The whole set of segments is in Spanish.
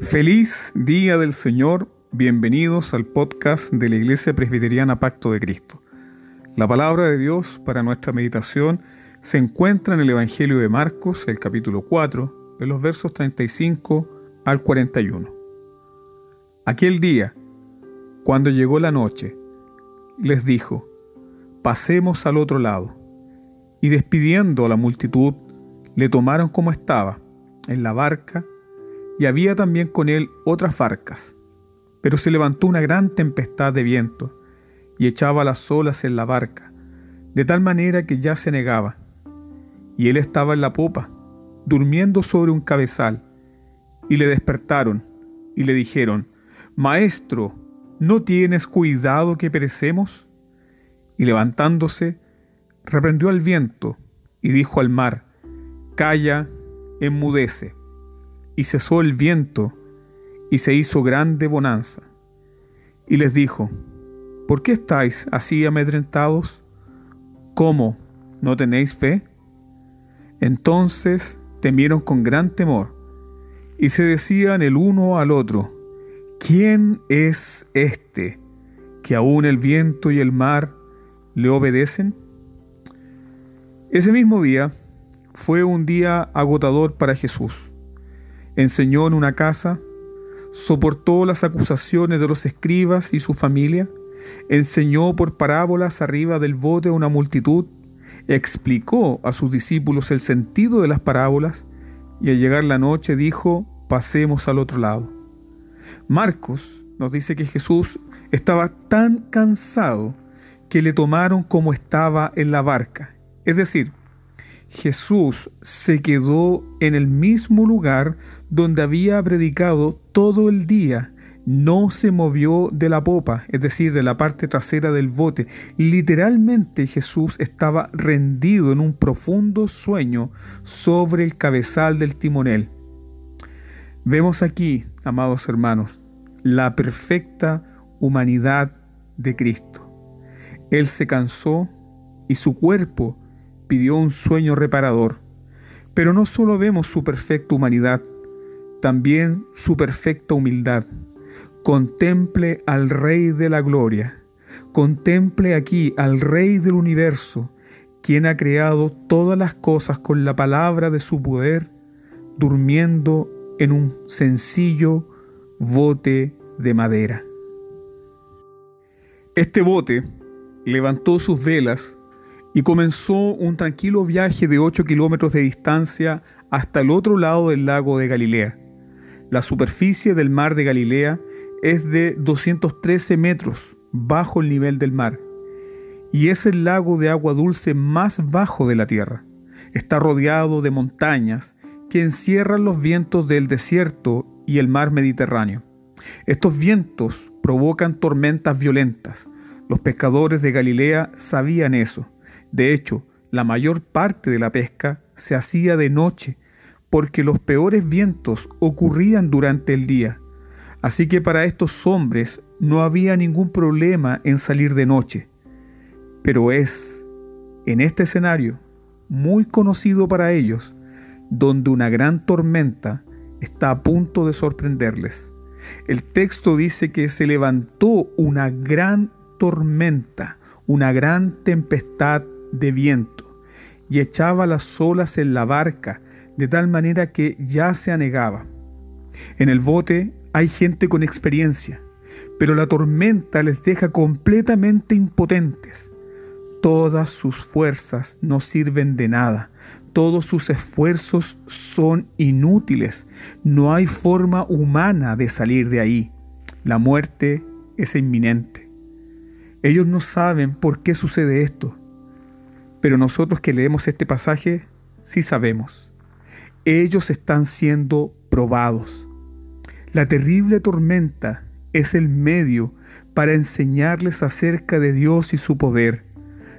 Feliz Día del Señor, bienvenidos al podcast de la Iglesia Presbiteriana Pacto de Cristo. La palabra de Dios para nuestra meditación se encuentra en el Evangelio de Marcos, el capítulo 4, en los versos 35 al 41. Aquel día, cuando llegó la noche, les dijo, pasemos al otro lado. Y despidiendo a la multitud, le tomaron como estaba, en la barca, y había también con él otras barcas. Pero se levantó una gran tempestad de viento y echaba las olas en la barca, de tal manera que ya se negaba. Y él estaba en la popa, durmiendo sobre un cabezal, y le despertaron y le dijeron, Maestro, ¿no tienes cuidado que perecemos? Y levantándose, reprendió al viento y dijo al mar, Calla, enmudece y cesó el viento, y se hizo grande bonanza. Y les dijo, ¿por qué estáis así amedrentados? ¿Cómo? ¿No tenéis fe? Entonces temieron con gran temor, y se decían el uno al otro, ¿quién es este que aún el viento y el mar le obedecen? Ese mismo día fue un día agotador para Jesús enseñó en una casa, soportó las acusaciones de los escribas y su familia, enseñó por parábolas arriba del bote a una multitud, explicó a sus discípulos el sentido de las parábolas y al llegar la noche dijo, pasemos al otro lado. Marcos nos dice que Jesús estaba tan cansado que le tomaron como estaba en la barca, es decir, Jesús se quedó en el mismo lugar donde había predicado todo el día. No se movió de la popa, es decir, de la parte trasera del bote. Literalmente Jesús estaba rendido en un profundo sueño sobre el cabezal del timonel. Vemos aquí, amados hermanos, la perfecta humanidad de Cristo. Él se cansó y su cuerpo pidió un sueño reparador. Pero no solo vemos su perfecta humanidad, también su perfecta humildad. Contemple al Rey de la Gloria. Contemple aquí al Rey del universo, quien ha creado todas las cosas con la palabra de su poder, durmiendo en un sencillo bote de madera. Este bote levantó sus velas y comenzó un tranquilo viaje de 8 kilómetros de distancia hasta el otro lado del lago de Galilea. La superficie del mar de Galilea es de 213 metros bajo el nivel del mar y es el lago de agua dulce más bajo de la tierra. Está rodeado de montañas que encierran los vientos del desierto y el mar Mediterráneo. Estos vientos provocan tormentas violentas. Los pescadores de Galilea sabían eso de hecho, la mayor parte de la pesca se hacía de noche, porque los peores vientos ocurrían durante el día. Así que para estos hombres no había ningún problema en salir de noche. Pero es, en este escenario, muy conocido para ellos, donde una gran tormenta está a punto de sorprenderles. El texto dice que se levantó una gran tormenta, una gran tempestad de viento y echaba las olas en la barca de tal manera que ya se anegaba. En el bote hay gente con experiencia, pero la tormenta les deja completamente impotentes. Todas sus fuerzas no sirven de nada, todos sus esfuerzos son inútiles, no hay forma humana de salir de ahí. La muerte es inminente. Ellos no saben por qué sucede esto, pero nosotros que leemos este pasaje sí sabemos. Ellos están siendo probados. La terrible tormenta es el medio para enseñarles acerca de Dios y su poder.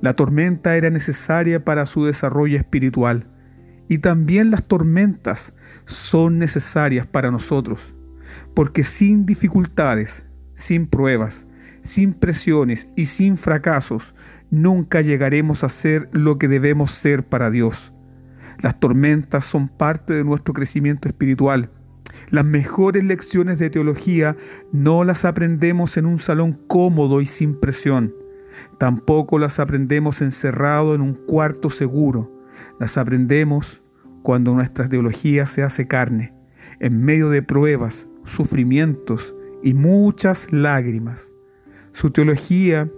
La tormenta era necesaria para su desarrollo espiritual y también las tormentas son necesarias para nosotros, porque sin dificultades, sin pruebas, sin presiones y sin fracasos, nunca llegaremos a ser lo que debemos ser para Dios. Las tormentas son parte de nuestro crecimiento espiritual. Las mejores lecciones de teología no las aprendemos en un salón cómodo y sin presión. Tampoco las aprendemos encerrado en un cuarto seguro. Las aprendemos cuando nuestra teología se hace carne, en medio de pruebas, sufrimientos y muchas lágrimas. Su teología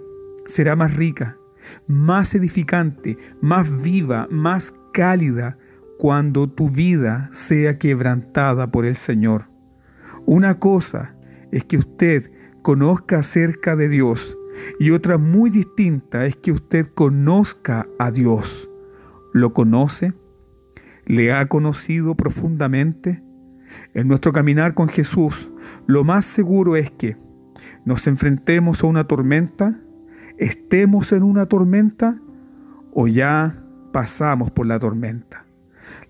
será más rica, más edificante, más viva, más cálida cuando tu vida sea quebrantada por el Señor. Una cosa es que usted conozca acerca de Dios y otra muy distinta es que usted conozca a Dios. ¿Lo conoce? ¿Le ha conocido profundamente? En nuestro caminar con Jesús, lo más seguro es que nos enfrentemos a una tormenta, estemos en una tormenta o ya pasamos por la tormenta.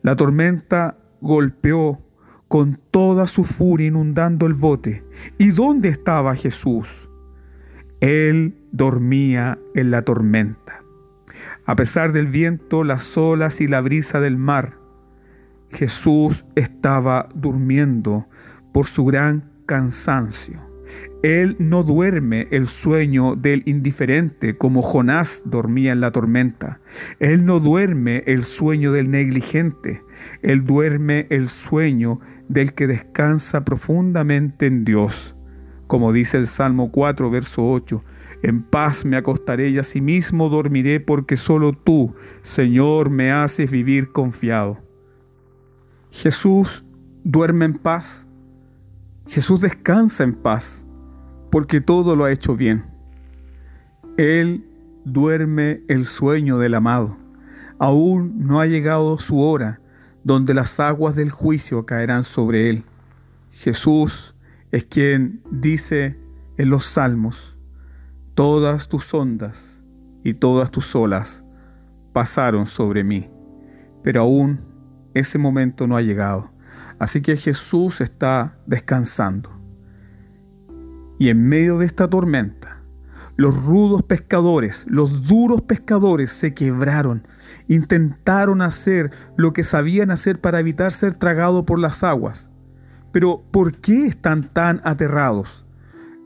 La tormenta golpeó con toda su furia inundando el bote. ¿Y dónde estaba Jesús? Él dormía en la tormenta. A pesar del viento, las olas y la brisa del mar, Jesús estaba durmiendo por su gran cansancio. Él no duerme el sueño del indiferente como Jonás dormía en la tormenta. Él no duerme el sueño del negligente. Él duerme el sueño del que descansa profundamente en Dios. Como dice el Salmo 4, verso 8, en paz me acostaré y asimismo dormiré porque solo tú, Señor, me haces vivir confiado. Jesús duerme en paz. Jesús descansa en paz porque todo lo ha hecho bien. Él duerme el sueño del amado. Aún no ha llegado su hora donde las aguas del juicio caerán sobre él. Jesús es quien dice en los salmos, todas tus ondas y todas tus olas pasaron sobre mí, pero aún ese momento no ha llegado. Así que Jesús está descansando. Y en medio de esta tormenta, los rudos pescadores, los duros pescadores se quebraron, intentaron hacer lo que sabían hacer para evitar ser tragados por las aguas. Pero ¿por qué están tan aterrados?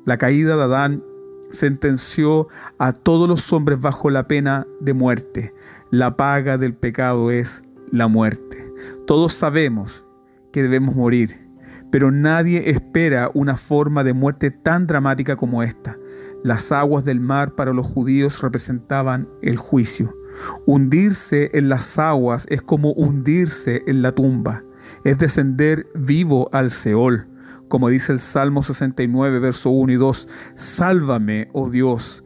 La caída de Adán sentenció a todos los hombres bajo la pena de muerte. La paga del pecado es la muerte. Todos sabemos que debemos morir pero nadie espera una forma de muerte tan dramática como esta. Las aguas del mar para los judíos representaban el juicio. Hundirse en las aguas es como hundirse en la tumba, es descender vivo al Seol. Como dice el Salmo 69, verso 1 y 2, Sálvame, oh Dios,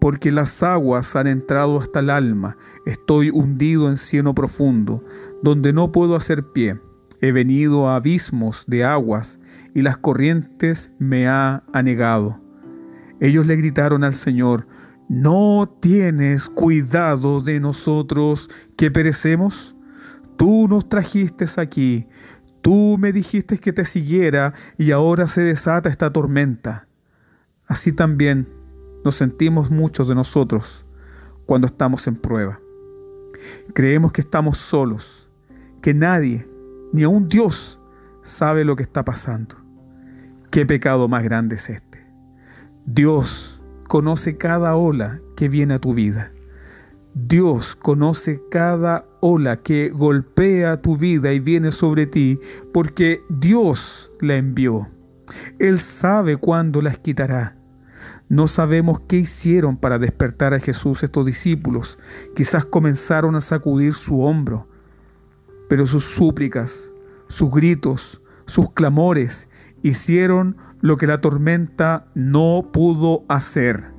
porque las aguas han entrado hasta el alma, estoy hundido en cieno profundo, donde no puedo hacer pie. He venido a abismos de aguas y las corrientes me ha anegado. Ellos le gritaron al Señor, ¿no tienes cuidado de nosotros que perecemos? Tú nos trajiste aquí, tú me dijiste que te siguiera y ahora se desata esta tormenta. Así también nos sentimos muchos de nosotros cuando estamos en prueba. Creemos que estamos solos, que nadie ni aun Dios sabe lo que está pasando. ¿Qué pecado más grande es este? Dios conoce cada ola que viene a tu vida. Dios conoce cada ola que golpea tu vida y viene sobre ti porque Dios la envió. Él sabe cuándo las quitará. No sabemos qué hicieron para despertar a Jesús estos discípulos. Quizás comenzaron a sacudir su hombro, pero sus súplicas, sus gritos, sus clamores hicieron lo que la tormenta no pudo hacer.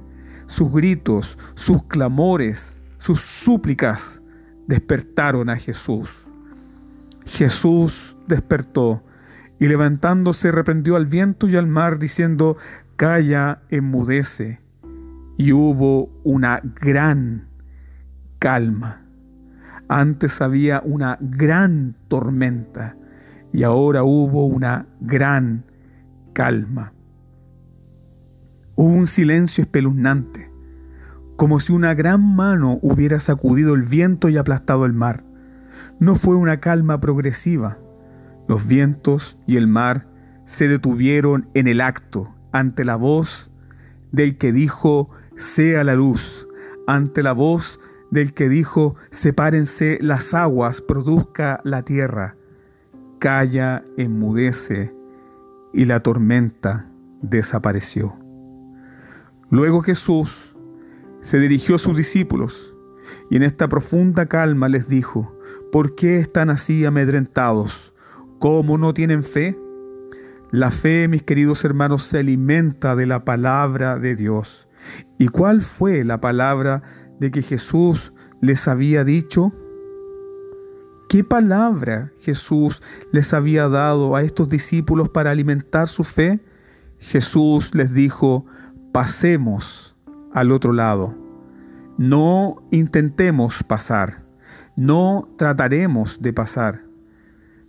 Sus gritos, sus clamores, sus súplicas despertaron a Jesús. Jesús despertó y levantándose reprendió al viento y al mar diciendo, Calla, enmudece. Y hubo una gran calma. Antes había una gran tormenta y ahora hubo una gran calma. Hubo un silencio espeluznante, como si una gran mano hubiera sacudido el viento y aplastado el mar. No fue una calma progresiva, Los vientos y el mar se detuvieron en el acto ante la voz del que dijo, sea la luz, ante la voz del que dijo, sepárense las aguas, produzca la tierra. Calla, enmudece, y la tormenta desapareció. Luego Jesús se dirigió a sus discípulos y en esta profunda calma les dijo, ¿por qué están así amedrentados? ¿Cómo no tienen fe? La fe, mis queridos hermanos, se alimenta de la palabra de Dios. ¿Y cuál fue la palabra de que Jesús les había dicho? ¿Qué palabra Jesús les había dado a estos discípulos para alimentar su fe? Jesús les dijo, pasemos al otro lado. No intentemos pasar, no trataremos de pasar,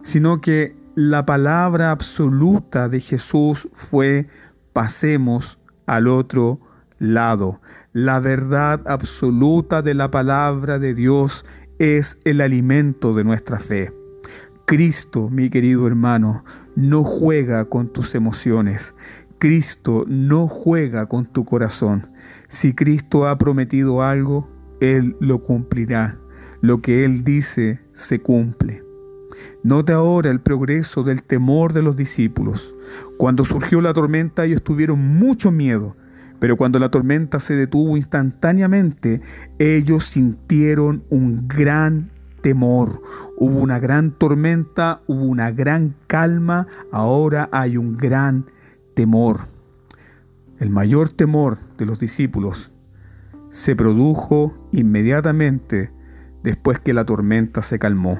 sino que la palabra absoluta de Jesús fue pasemos al otro lado. La verdad absoluta de la palabra de Dios es el alimento de nuestra fe. Cristo, mi querido hermano, no juega con tus emociones. Cristo no juega con tu corazón. Si Cristo ha prometido algo, Él lo cumplirá. Lo que Él dice se cumple. Note ahora el progreso del temor de los discípulos. Cuando surgió la tormenta ellos tuvieron mucho miedo, pero cuando la tormenta se detuvo instantáneamente, ellos sintieron un gran temor. Hubo una gran tormenta, hubo una gran calma, ahora hay un gran temor. El mayor temor de los discípulos se produjo inmediatamente después que la tormenta se calmó.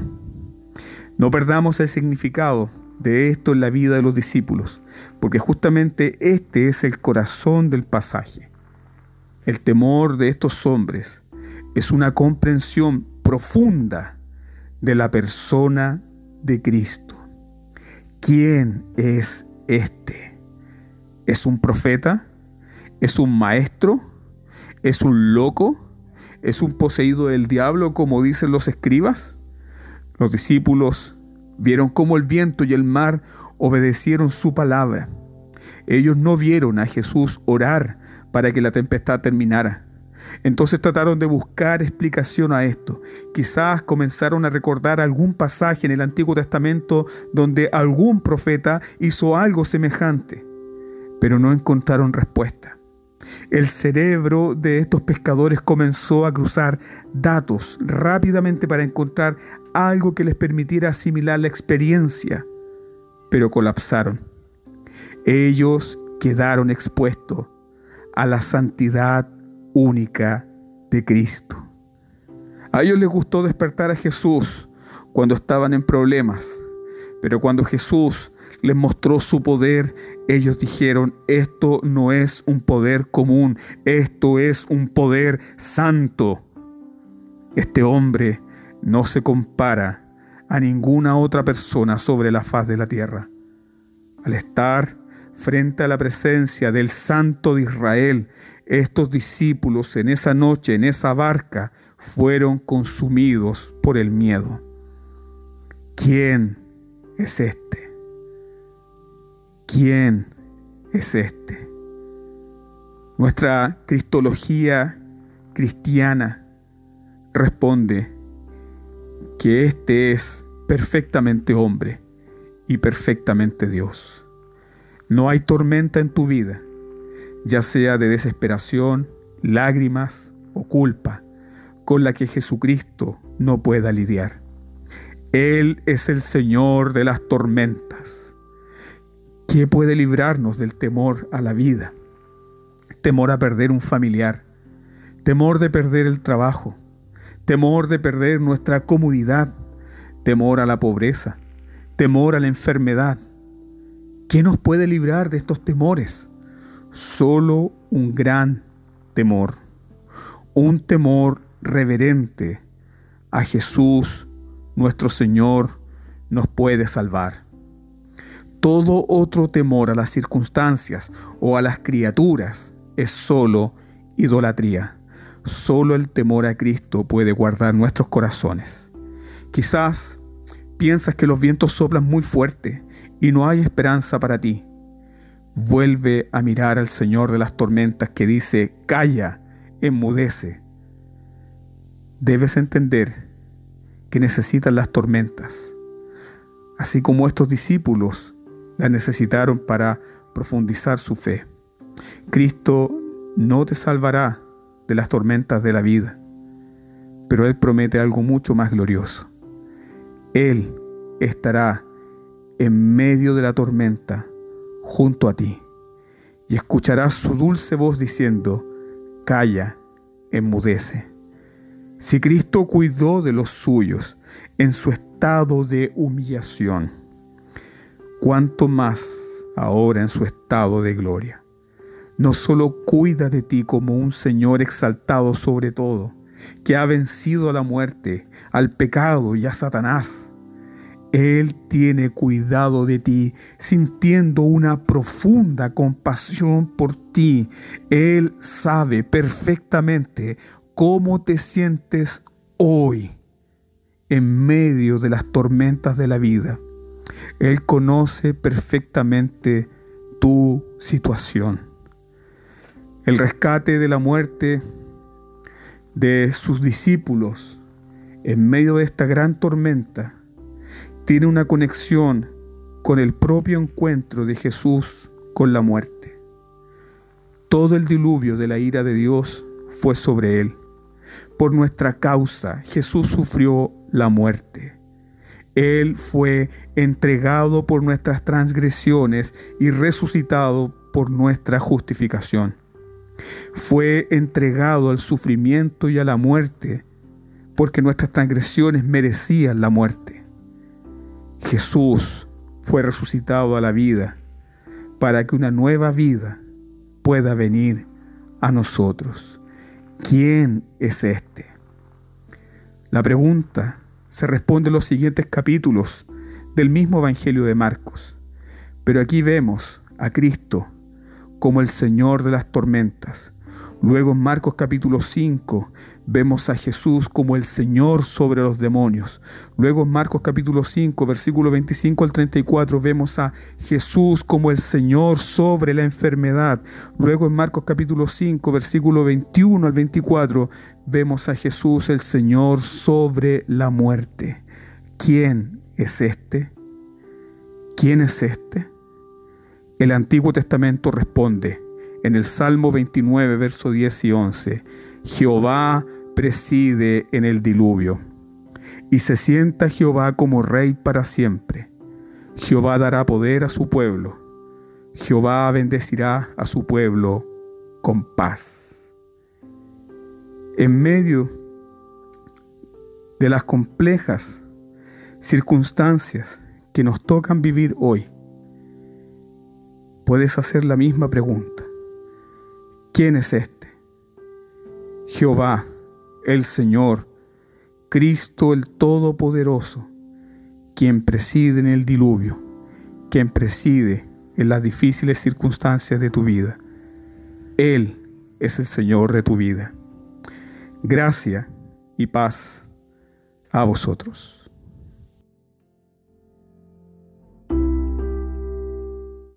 No perdamos el significado de esto en la vida de los discípulos, porque justamente este es el corazón del pasaje. El temor de estos hombres es una comprensión profunda de la persona de Cristo. ¿Quién es este? ¿Es un profeta? ¿Es un maestro? ¿Es un loco? ¿Es un poseído del diablo como dicen los escribas? Los discípulos vieron cómo el viento y el mar obedecieron su palabra. Ellos no vieron a Jesús orar para que la tempestad terminara. Entonces trataron de buscar explicación a esto. Quizás comenzaron a recordar algún pasaje en el Antiguo Testamento donde algún profeta hizo algo semejante, pero no encontraron respuesta. El cerebro de estos pescadores comenzó a cruzar datos rápidamente para encontrar algo que les permitiera asimilar la experiencia, pero colapsaron. Ellos quedaron expuestos a la santidad única de Cristo. A ellos les gustó despertar a Jesús cuando estaban en problemas, pero cuando Jesús les mostró su poder, ellos dijeron, esto no es un poder común, esto es un poder santo. Este hombre no se compara a ninguna otra persona sobre la faz de la tierra. Al estar frente a la presencia del Santo de Israel, estos discípulos en esa noche, en esa barca, fueron consumidos por el miedo. ¿Quién es este? ¿Quién es este? Nuestra cristología cristiana responde que este es perfectamente hombre y perfectamente Dios. No hay tormenta en tu vida, ya sea de desesperación, lágrimas o culpa, con la que Jesucristo no pueda lidiar. Él es el Señor de las tormentas. ¿Qué puede librarnos del temor a la vida? Temor a perder un familiar, temor de perder el trabajo, temor de perder nuestra comodidad, temor a la pobreza, temor a la enfermedad. ¿Qué nos puede librar de estos temores? Solo un gran temor, un temor reverente a Jesús, nuestro Señor, nos puede salvar. Todo otro temor a las circunstancias o a las criaturas es solo idolatría. Solo el temor a Cristo puede guardar nuestros corazones. Quizás piensas que los vientos soplan muy fuerte y no hay esperanza para ti, vuelve a mirar al Señor de las tormentas que dice, calla, enmudece. Debes entender que necesitas las tormentas, así como estos discípulos las necesitaron para profundizar su fe. Cristo no te salvará de las tormentas de la vida, pero Él promete algo mucho más glorioso. Él estará en medio de la tormenta junto a ti y escucharás su dulce voz diciendo, calla, enmudece. Si Cristo cuidó de los suyos en su estado de humillación, cuánto más ahora en su estado de gloria. No solo cuida de ti como un Señor exaltado sobre todo, que ha vencido a la muerte, al pecado y a Satanás. Él tiene cuidado de ti, sintiendo una profunda compasión por ti. Él sabe perfectamente cómo te sientes hoy en medio de las tormentas de la vida. Él conoce perfectamente tu situación. El rescate de la muerte de sus discípulos en medio de esta gran tormenta tiene una conexión con el propio encuentro de Jesús con la muerte. Todo el diluvio de la ira de Dios fue sobre él. Por nuestra causa Jesús sufrió la muerte. Él fue entregado por nuestras transgresiones y resucitado por nuestra justificación. Fue entregado al sufrimiento y a la muerte porque nuestras transgresiones merecían la muerte. Jesús fue resucitado a la vida para que una nueva vida pueda venir a nosotros. ¿Quién es este? La pregunta se responde en los siguientes capítulos del mismo Evangelio de Marcos. Pero aquí vemos a Cristo como el Señor de las tormentas. Luego en Marcos capítulo 5 vemos a Jesús como el Señor sobre los demonios. Luego en Marcos capítulo 5 versículo 25 al 34 vemos a Jesús como el Señor sobre la enfermedad. Luego en Marcos capítulo 5 versículo 21 al 24 vemos a Jesús el Señor sobre la muerte. ¿Quién es este? ¿Quién es este? El Antiguo Testamento responde en el Salmo 29, verso 10 y 11, Jehová preside en el diluvio, y se sienta Jehová como rey para siempre. Jehová dará poder a su pueblo, Jehová bendecirá a su pueblo con paz en medio de las complejas circunstancias que nos tocan vivir hoy, puedes hacer la misma pregunta. ¿Quién es este? Jehová, el Señor, Cristo el Todopoderoso, quien preside en el diluvio, quien preside en las difíciles circunstancias de tu vida. Él es el Señor de tu vida. Gracia y paz a vosotros.